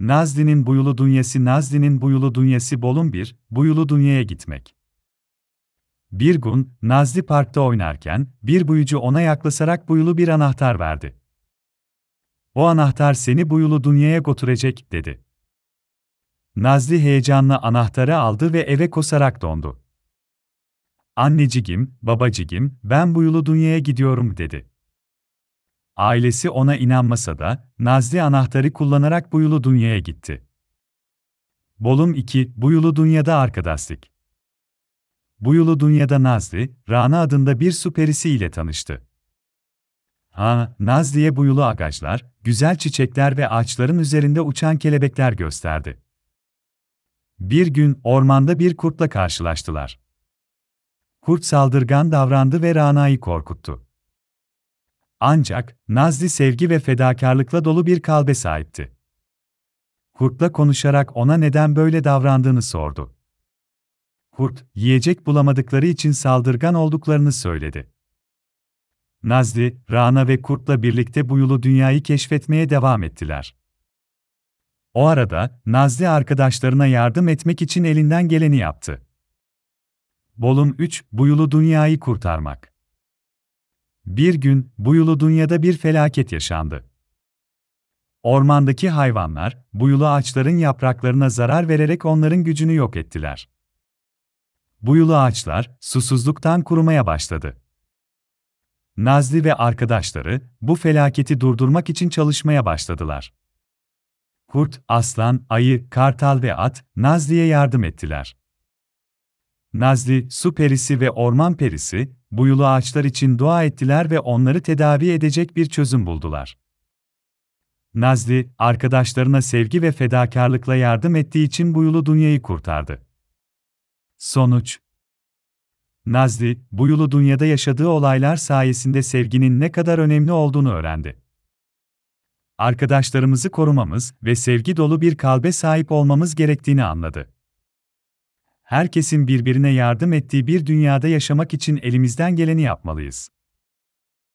Nazli'nin buyulu dünyası Nazli'nin buyulu dünyası Bolun bir, buyulu dünyaya gitmek. Bir gün, Nazli parkta oynarken, bir buyucu ona yaklaşarak buyulu bir anahtar verdi. O anahtar seni buyulu dünyaya götürecek, dedi. Nazli heyecanla anahtarı aldı ve eve kosarak dondu. Annecigim, babacigim, ben buyulu dünyaya gidiyorum, dedi. Ailesi ona inanmasa da, Nazli anahtarı kullanarak buyulu dünyaya gitti. Bolum 2, Buyulu Dünya'da arkadaşlık. Buyulu Dünya'da Nazli, Rana adında bir su perisi ile tanıştı. Ha, Nazli'ye buyulu ağaçlar, güzel çiçekler ve ağaçların üzerinde uçan kelebekler gösterdi. Bir gün ormanda bir kurtla karşılaştılar. Kurt saldırgan davrandı ve Rana'yı korkuttu. Ancak, Nazli sevgi ve fedakarlıkla dolu bir kalbe sahipti. Kurtla konuşarak ona neden böyle davrandığını sordu. Kurt, yiyecek bulamadıkları için saldırgan olduklarını söyledi. Nazli, Rana ve Kurt'la birlikte bu yolu dünyayı keşfetmeye devam ettiler. O arada, Nazli arkadaşlarına yardım etmek için elinden geleni yaptı. Bolum 3, bu yolu dünyayı kurtarmak. Bir gün, bu yolu dünyada bir felaket yaşandı. Ormandaki hayvanlar, bu yulu ağaçların yapraklarına zarar vererek onların gücünü yok ettiler. Bu yulu ağaçlar, susuzluktan kurumaya başladı. Nazli ve arkadaşları, bu felaketi durdurmak için çalışmaya başladılar. Kurt, aslan, ayı, kartal ve at, Nazli'ye yardım ettiler. Nazli, su perisi ve orman perisi, bu yulu ağaçlar için dua ettiler ve onları tedavi edecek bir çözüm buldular. Nazli, arkadaşlarına sevgi ve fedakarlıkla yardım ettiği için bu yulu dünyayı kurtardı. Sonuç Nazli, bu yulu dünyada yaşadığı olaylar sayesinde sevginin ne kadar önemli olduğunu öğrendi. Arkadaşlarımızı korumamız ve sevgi dolu bir kalbe sahip olmamız gerektiğini anladı. Herkesin birbirine yardım ettiği bir dünyada yaşamak için elimizden geleni yapmalıyız.